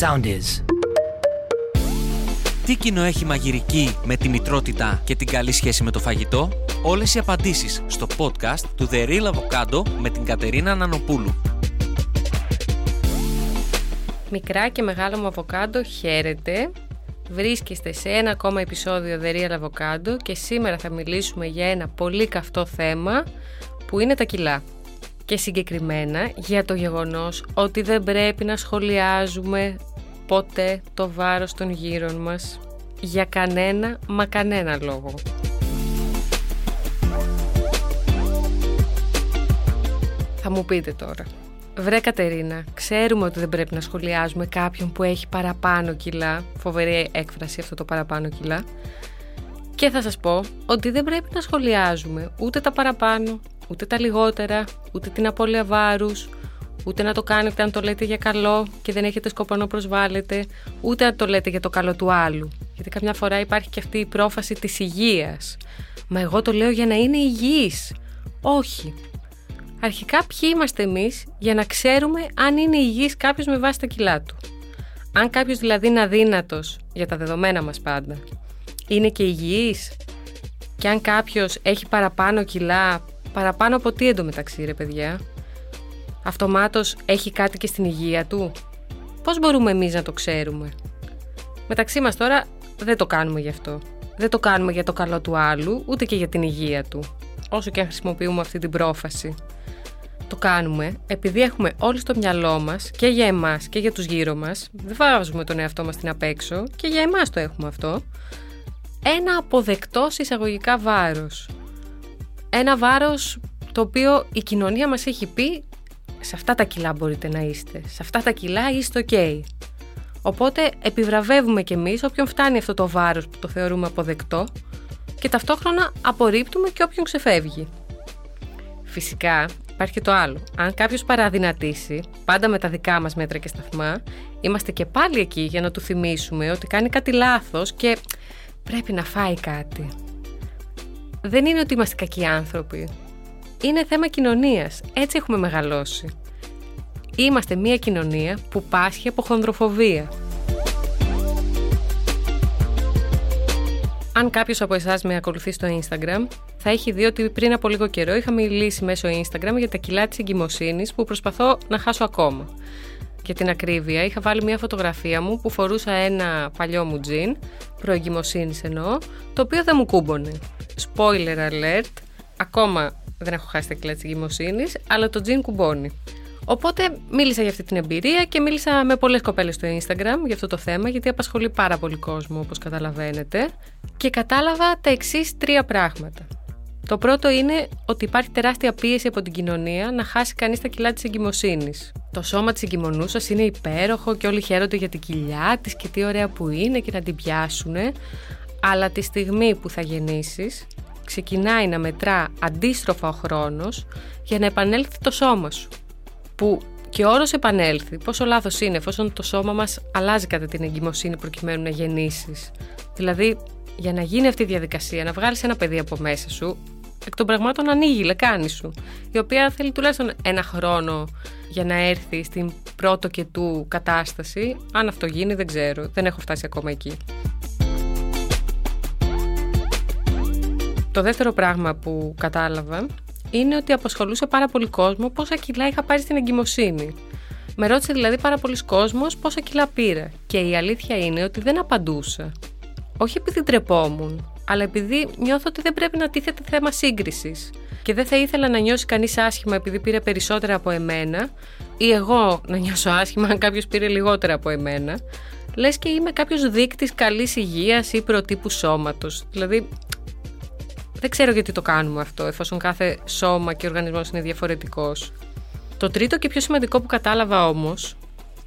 Sound is. Τι κοινό έχει μαγειρική με τη μητρότητα και την καλή σχέση με το φαγητό; Όλες οι απαντήσεις στο podcast του The Real Avocado με την Κατερίνα Νανοπούλου. Μικρά και μεγάλο μου αβοκάντο, χαίρετε. Βρίσκεστε σε ένα ακόμα επεισόδιο The Real Avocado και σήμερα θα μιλήσουμε για ένα πολύ καυτό θέμα που είναι τα κιλά. Και συγκεκριμένα για το γεγονός ότι δεν πρέπει να σχολιάζουμε ποτέ το βάρος των γύρων μας για κανένα μα κανένα λόγο. Θα μου πείτε τώρα. Βρε Κατερίνα, ξέρουμε ότι δεν πρέπει να σχολιάζουμε κάποιον που έχει παραπάνω κιλά. Φοβερή έκφραση αυτό το παραπάνω κιλά. Και θα σας πω ότι δεν πρέπει να σχολιάζουμε ούτε τα παραπάνω, ούτε τα λιγότερα, ούτε την απώλεια βάρους, ούτε να το κάνετε αν το λέτε για καλό και δεν έχετε σκοπό να προσβάλλετε, ούτε αν το λέτε για το καλό του άλλου. Γιατί καμιά φορά υπάρχει και αυτή η πρόφαση της υγείας. Μα εγώ το λέω για να είναι υγιής. Όχι. Αρχικά ποιοι είμαστε εμείς για να ξέρουμε αν είναι υγιής κάποιος με βάση τα κιλά του. Αν κάποιος δηλαδή είναι αδύνατος για τα δεδομένα μας πάντα, είναι και υγιής. Και αν κάποιος έχει παραπάνω κιλά, παραπάνω από τι εντωμεταξύ ρε παιδιά, αυτομάτως έχει κάτι και στην υγεία του; Πώς μπορούμε εμείς να το ξέρουμε; Μεταξύ μας τώρα δεν το κάνουμε γι' αυτό. Δεν το κάνουμε για το καλό του άλλου, ούτε και για την υγεία του. Όσο και αν χρησιμοποιούμε αυτή την πρόφαση. Το κάνουμε επειδή έχουμε όλοι στο μυαλό μας και για εμάς και για τους γύρω μας. Δεν βάζουμε τον εαυτό μας στην απέξω και για εμάς το έχουμε αυτό. Ένα αποδεκτό εισαγωγικά βάρος. Ένα βάρος το οποίο η κοινωνία μας έχει πει σε αυτά τα κιλά μπορείτε να είστε. Σε αυτά τα κιλά είστε ok. Οπότε επιβραβεύουμε κι εμείς όποιον φτάνει αυτό το βάρος που το θεωρούμε αποδεκτό και ταυτόχρονα απορρίπτουμε και όποιον ξεφεύγει. Φυσικά υπάρχει και το άλλο. Αν κάποιος παραδυνατήσει, πάντα με τα δικά μας μέτρα και σταθμά, είμαστε και πάλι εκεί για να του θυμίσουμε ότι κάνει κάτι λάθος και πρέπει να φάει κάτι. Δεν είναι ότι είμαστε κακοί άνθρωποι είναι θέμα κοινωνίας. Έτσι έχουμε μεγαλώσει. Είμαστε μια κοινωνία που πάσχει από χονδροφοβία. Αν κάποιος από εσάς με ακολουθεί στο Instagram, θα έχει δει ότι πριν από λίγο καιρό είχα μιλήσει μέσω Instagram για τα κιλά της εγκυμοσύνης που προσπαθώ να χάσω ακόμα. Για την ακρίβεια, είχα βάλει μια φωτογραφία μου που φορούσα ένα παλιό μου τζιν, προεγκυμοσύνης εννοώ, το οποίο δεν μου κούμπονε. Spoiler alert, ακόμα δεν έχω χάσει τα κιλά της εγκυμοσύνης, αλλά το τζιν κουμπώνει. Οπότε μίλησα για αυτή την εμπειρία και μίλησα με πολλές κοπέλες στο Instagram για αυτό το θέμα, γιατί απασχολεί πάρα πολύ κόσμο, όπως καταλαβαίνετε. Και κατάλαβα τα εξής τρία πράγματα. Το πρώτο είναι ότι υπάρχει τεράστια πίεση από την κοινωνία να χάσει κανείς τα κιλά της εγκυμοσύνης. Το σώμα της εγκυμονούσας είναι υπέροχο και όλοι χαίρονται για την κοιλιά της και τι ωραία που είναι και να την πιάσουν. Αλλά τη στιγμή που θα γεννήσεις, ξεκινάει να μετρά αντίστροφα ο χρόνος για να επανέλθει το σώμα σου. Που και ο όρος επανέλθει, πόσο λάθος είναι εφόσον το σώμα μας αλλάζει κατά την εγκυμοσύνη προκειμένου να γεννήσεις. Δηλαδή, για να γίνει αυτή η διαδικασία, να βγάλεις ένα παιδί από μέσα σου, εκ των πραγμάτων ανοίγει η λεκάνη σου, η οποία θέλει τουλάχιστον ένα χρόνο για να έρθει στην πρώτο και του κατάσταση. Αν αυτό γίνει δεν ξέρω, δεν έχω φτάσει ακόμα εκεί. Το δεύτερο πράγμα που κατάλαβα είναι ότι απασχολούσε πάρα πολύ κόσμο πόσα κιλά είχα πάρει στην εγκυμοσύνη. Με ρώτησε δηλαδή πάρα πολλοί κόσμος πόσα κιλά πήρα. Και η αλήθεια είναι ότι δεν απαντούσα. Όχι επειδή τρεπόμουν, αλλά επειδή νιώθω ότι δεν πρέπει να τίθεται θέμα σύγκρισης. Και δεν θα ήθελα να νιώσει κανείς άσχημα επειδή πήρε περισσότερα από εμένα, ή εγώ να νιώσω άσχημα αν κάποιος πήρε λιγότερα από εμένα. Λες και είμαι κάποιος δείκτης καλής υγείας ή προτύπου σώματος. Δηλαδή, δεν ξέρω γιατί το κάνουμε αυτό, εφόσον κάθε σώμα και οργανισμός είναι διαφορετικός. Το τρίτο και πιο σημαντικό που κατάλαβα όμως,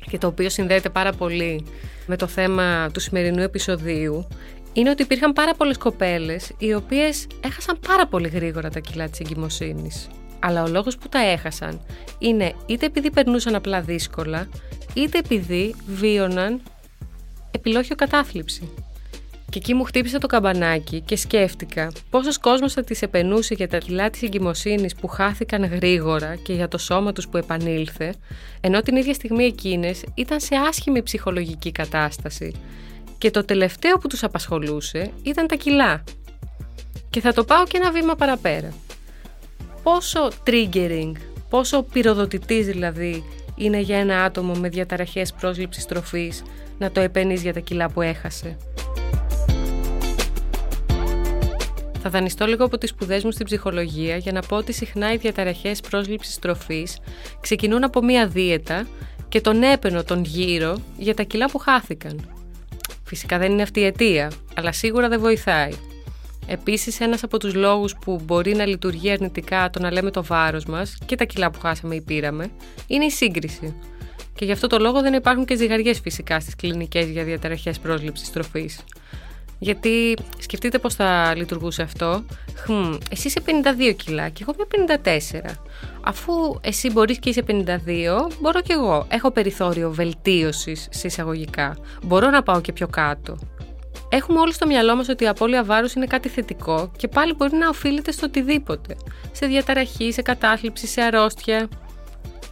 και το οποίο συνδέεται πάρα πολύ με το θέμα του σημερινού επεισοδίου, είναι ότι υπήρχαν πάρα πολλές κοπέλες οι οποίες έχασαν πάρα πολύ γρήγορα τα κιλά της εγκυμοσύνης. Αλλά ο λόγος που τα έχασαν είναι είτε επειδή περνούσαν απλά δύσκολα, είτε επειδή βίωναν επιλόχιο κατάθλιψη. Και εκεί μου χτύπησε το καμπανάκι και σκέφτηκα πόσος κόσμος θα τις επενούσε για τα κιλά της εγκυμοσύνης που χάθηκαν γρήγορα και για το σώμα τους που επανήλθε, ενώ την ίδια στιγμή εκείνες ήταν σε άσχημη ψυχολογική κατάσταση. Και το τελευταίο που τους απασχολούσε ήταν τα κιλά. Και θα το πάω και ένα βήμα παραπέρα. Πόσο triggering, πόσο πυροδοτητής δηλαδή είναι για ένα άτομο με διαταραχές πρόσληψης τροφής να το επένεις για τα κιλά που έχασε. Θα δανειστώ λίγο από τις σπουδές μου στην ψυχολογία για να πω ότι συχνά οι διαταραχές πρόσληψης τροφής ξεκινούν από μία δίαιτα και τον έπαινο τον γύρω για τα κιλά που χάθηκαν. Φυσικά δεν είναι αυτή η αιτία, αλλά σίγουρα δεν βοηθάει. Επίσης, ένας από τους λόγους που μπορεί να λειτουργεί αρνητικά το να λέμε το βάρος μας και τα κιλά που χάσαμε ή πήραμε είναι η σύγκριση. Και γι' αυτό το λόγο δεν υπάρχουν και ζυγαριές φυσικά στις κλινικές για διαταραχές πρόσληψης τροφής. Γιατί σκεφτείτε πώς θα λειτουργούσε αυτό. Χμ, εσύ είσαι 52 κιλά και εγώ είμαι 54. Αφού εσύ μπορείς και είσαι 52, μπορώ και εγώ. Έχω περιθώριο βελτίωσης σε εισαγωγικά. Μπορώ να πάω και πιο κάτω. Έχουμε όλοι στο μυαλό μας ότι η απώλεια βάρους είναι κάτι θετικό και πάλι μπορεί να οφείλεται στο οτιδήποτε. Σε διαταραχή, σε κατάθλιψη, σε αρρώστια.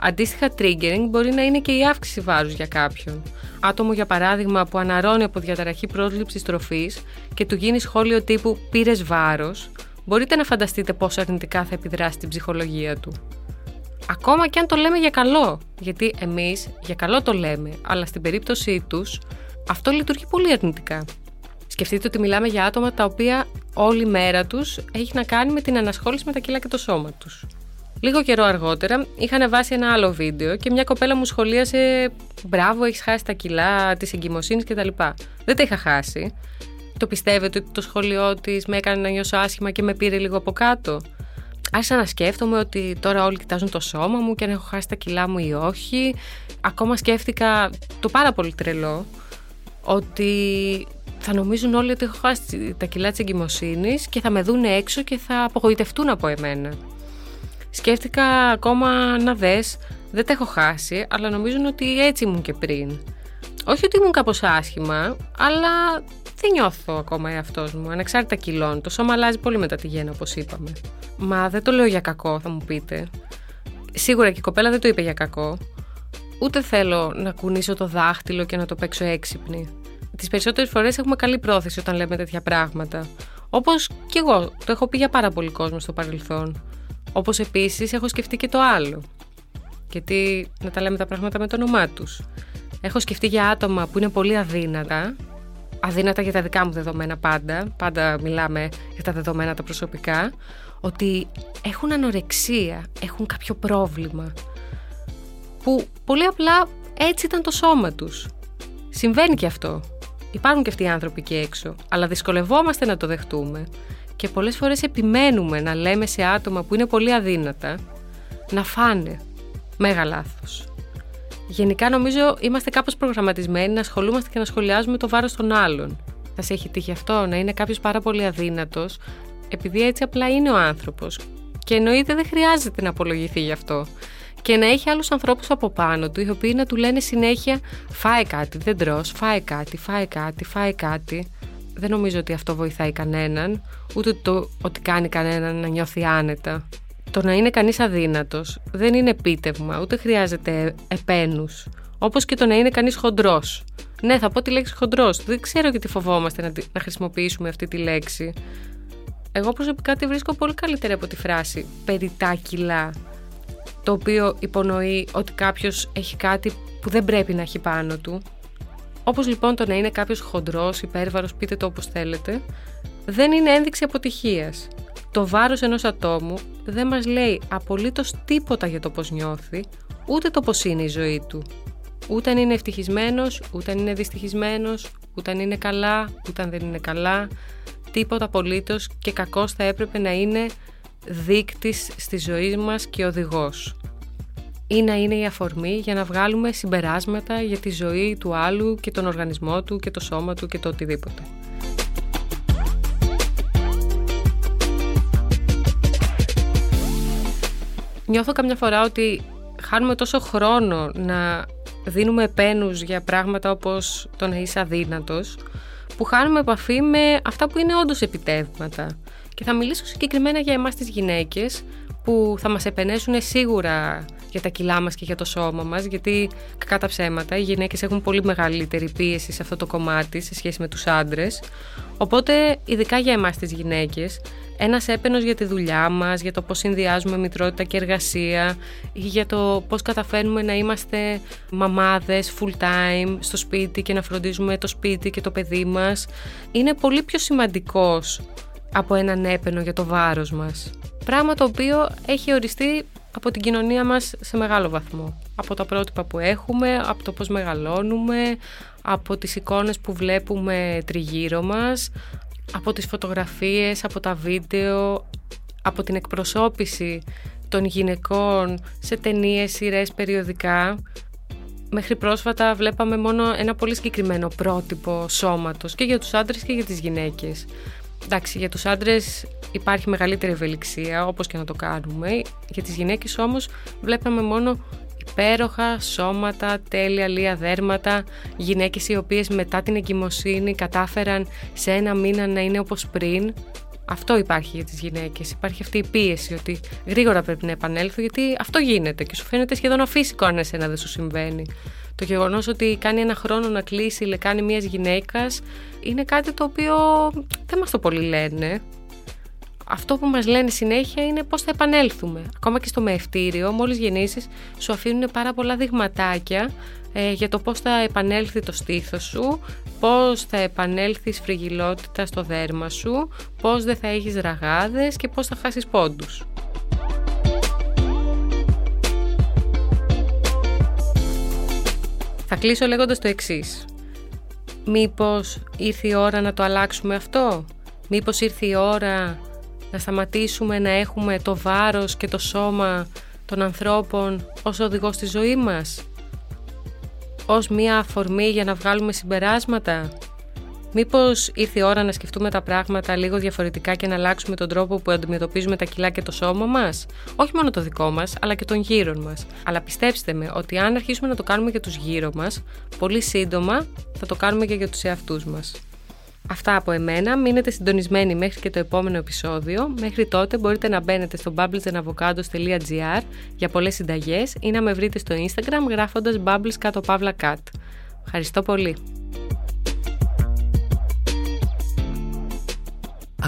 Αντίστοιχα, triggering μπορεί να είναι και η αύξηση βάρους για κάποιον. Άτομο, για παράδειγμα, που αναρώνει από διαταραχή πρόσληψη τροφής και του γίνει σχόλιο τύπου Πήρες βάρος, μπορείτε να φανταστείτε πόσο αρνητικά θα επιδράσει την ψυχολογία του. Ακόμα και αν το λέμε για καλό, γιατί εμείς για καλό το λέμε, αλλά στην περίπτωσή τους αυτό λειτουργεί πολύ αρνητικά. Σκεφτείτε ότι μιλάμε για άτομα τα οποία όλη η μέρα τους έχει να κάνει με την ανασχόληση με τα κιλά και το σώμα τους. Λίγο καιρό αργότερα είχα ανεβάσει ένα άλλο βίντεο και μια κοπέλα μου σχολίασε Μπράβο, έχεις χάσει τα κιλά της εγκυμοσύνης κτλ. Δεν τα είχα χάσει. Το πιστεύετε ότι το σχολείο της με έκανε να νιώσω άσχημα και με πήρε λίγο από κάτω; Άρχισα να σκέφτομαι ότι τώρα όλοι κοιτάζουν το σώμα μου και αν έχω χάσει τα κιλά μου ή όχι. Ακόμα σκέφτηκα το πάρα πολύ τρελό ότι θα νομίζουν όλοι ότι έχω χάσει τα κιλά της εγκυμοσύνης και θα με δουν έξω και θα απογοητευτούν από εμένα. Σκέφτηκα ακόμα να δες, δεν τα έχω χάσει, αλλά νομίζουν ότι έτσι ήμουν και πριν. Όχι ότι ήμουν κάπως άσχημα, αλλά δεν νιώθω ακόμα εαυτός μου, ανεξάρτητα κιλών. Το σώμα αλλάζει πολύ μετά τη γέννα, όπως είπαμε. Μα δεν το λέω για κακό, θα μου πείτε. Σίγουρα και η κοπέλα δεν το είπε για κακό. Ούτε θέλω να κουνήσω το δάχτυλο και να το παίξω έξυπνη. Τις περισσότερες φορές έχουμε καλή πρόθεση όταν λέμε τέτοια πράγματα. Όπως κι εγώ, το έχω πει για πάρα πολύ κόσμο στο παρελθόν. Όπως επίσης έχω σκεφτεί και το άλλο. Γιατί να τα λέμε τα πράγματα με το όνομά τους. Έχω σκεφτεί για άτομα που είναι πολύ αδύνατα, αδύνατα για τα δικά μου δεδομένα πάντα, πάντα μιλάμε για τα δεδομένα τα προσωπικά, ότι έχουν ανορεξία, έχουν κάποιο πρόβλημα, που πολύ απλά έτσι ήταν το σώμα τους. Συμβαίνει και αυτό. Υπάρχουν και αυτοί οι άνθρωποι εκεί έξω, αλλά δυσκολευόμαστε να το δεχτούμε και πολλές φορές επιμένουμε να λέμε σε άτομα που είναι πολύ αδύνατα να φάνε. Μέγα λάθος. Γενικά νομίζω είμαστε κάπως προγραμματισμένοι να ασχολούμαστε και να σχολιάζουμε το βάρος των άλλων. Θα σε έχει τύχει αυτό να είναι κάποιος πάρα πολύ αδύνατος επειδή έτσι απλά είναι ο άνθρωπος και εννοείται δεν χρειάζεται να απολογηθεί γι' αυτό και να έχει άλλους ανθρώπους από πάνω του οι οποίοι να του λένε συνέχεια φάει κάτι, δεν τρως, φάει κάτι, φάει κάτι, φάει κάτι δεν νομίζω ότι αυτό βοηθάει κανέναν, ούτε το ότι κάνει κανέναν να νιώθει άνετα. Το να είναι κανείς αδύνατος δεν είναι επίτευγμα, ούτε χρειάζεται επένους. Όπως και το να είναι κανείς χοντρός. Ναι, θα πω τη λέξη χοντρός. Δεν ξέρω γιατί φοβόμαστε να, να χρησιμοποιήσουμε αυτή τη λέξη. Εγώ προσωπικά τη βρίσκω πολύ καλύτερη από τη φράση «περιτά κιλά», το οποίο υπονοεί ότι κάποιος έχει κάτι που δεν πρέπει να έχει πάνω του όπως λοιπόν το να είναι κάποιος χοντρός, υπέρβαρος, πείτε το όπως θέλετε, δεν είναι ένδειξη αποτυχίας. Το βάρος ενός ατόμου δεν μας λέει απολύτως τίποτα για το πώς νιώθει, ούτε το πώς είναι η ζωή του. Ούτε αν είναι ευτυχισμένος, ούτε αν είναι δυστυχισμένος, ούτε αν είναι καλά, ούτε αν δεν είναι καλά. Τίποτα απολύτως και κακός θα έπρεπε να είναι δείκτης στη ζωή μας και οδηγός ή να είναι η αφορμή για να βγάλουμε συμπεράσματα για τη ζωή του άλλου και τον οργανισμό του και το σώμα του και το οτιδήποτε. Νιώθω καμιά φορά ότι χάνουμε τόσο χρόνο να δίνουμε επένους για πράγματα όπως το να είσαι αδύνατος που χάνουμε επαφή με αυτά που είναι όντως επιτεύγματα. Και θα μιλήσω συγκεκριμένα για εμάς τις γυναίκες που θα μας επενέσουν σίγουρα για τα κιλά μας και για το σώμα μας γιατί κακά τα ψέματα οι γυναίκες έχουν πολύ μεγαλύτερη πίεση σε αυτό το κομμάτι σε σχέση με τους άντρες. Οπότε ειδικά για εμάς τις γυναίκες ένας έπαινος για τη δουλειά μας, για το πώς συνδυάζουμε μητρότητα και εργασία ή για το πώς καταφέρνουμε να είμαστε μαμάδες full time στο σπίτι και να φροντίζουμε το σπίτι και το παιδί μας είναι πολύ πιο σημαντικός από έναν έπαινο για το βάρος μας. Πράγμα το οποίο έχει οριστεί από την κοινωνία μας σε μεγάλο βαθμό. Από τα πρότυπα που έχουμε, από το πώς μεγαλώνουμε, από τις εικόνες που βλέπουμε τριγύρω μας, από τις φωτογραφίες, από τα βίντεο, από την εκπροσώπηση των γυναικών σε ταινίες, σειρές, περιοδικά. Μέχρι πρόσφατα βλέπαμε μόνο ένα πολύ συγκεκριμένο πρότυπο σώματος και για τους άντρες και για τις γυναίκες. Εντάξει, για τους άντρες υπάρχει μεγαλύτερη ευελιξία, όπως και να το κάνουμε. Για τις γυναίκες όμως βλέπαμε μόνο υπέροχα σώματα, τέλεια λία δέρματα, γυναίκες οι οποίες μετά την εγκυμοσύνη κατάφεραν σε ένα μήνα να είναι όπως πριν. Αυτό υπάρχει για τις γυναίκες, υπάρχει αυτή η πίεση ότι γρήγορα πρέπει να επανέλθω γιατί αυτό γίνεται και σου φαίνεται σχεδόν αφύσικο αν εσένα δεν σου συμβαίνει. Το γεγονός ότι κάνει ένα χρόνο να κλείσει η λεκάνη μιας γυναίκας είναι κάτι το οποίο δεν μας το πολύ λένε αυτό που μας λένε συνέχεια είναι πώς θα επανέλθουμε. Ακόμα και στο μεευτήριο, μόλις γεννήσεις, σου αφήνουν πάρα πολλά δειγματάκια ε, για το πώς θα επανέλθει το στήθος σου, πώς θα επανέλθεις η σφριγιλότητα στο δέρμα σου, πώς δεν θα έχεις ραγάδες και πώς θα χάσεις πόντους. Θα κλείσω λέγοντας το εξής. Μήπως ήρθε η ώρα να το αλλάξουμε αυτό; Μήπως ήρθε η ώρα να σταματήσουμε να έχουμε το βάρος και το σώμα των ανθρώπων ως οδηγός στη ζωή μας, ως μία αφορμή για να βγάλουμε συμπεράσματα; Μήπως ήρθε η ώρα να σκεφτούμε τα πράγματα λίγο διαφορετικά και να αλλάξουμε τον τρόπο που αντιμετωπίζουμε τα κιλά και το σώμα μας, όχι μόνο το δικό μας, αλλά και των γύρω μας. Αλλά πιστέψτε με ότι αν αρχίσουμε να το κάνουμε για τους γύρω μας, πολύ σύντομα θα το κάνουμε και για τους εαυτούς μας. Αυτά από εμένα. Μείνετε συντονισμένοι μέχρι και το επόμενο επεισόδιο. Μέχρι τότε μπορείτε να μπαίνετε στο bubblesandavocados.gr για πολλές συνταγές ή να με βρείτε στο Instagram γράφοντας bubbles κάτω παύλα cat. Ευχαριστώ πολύ.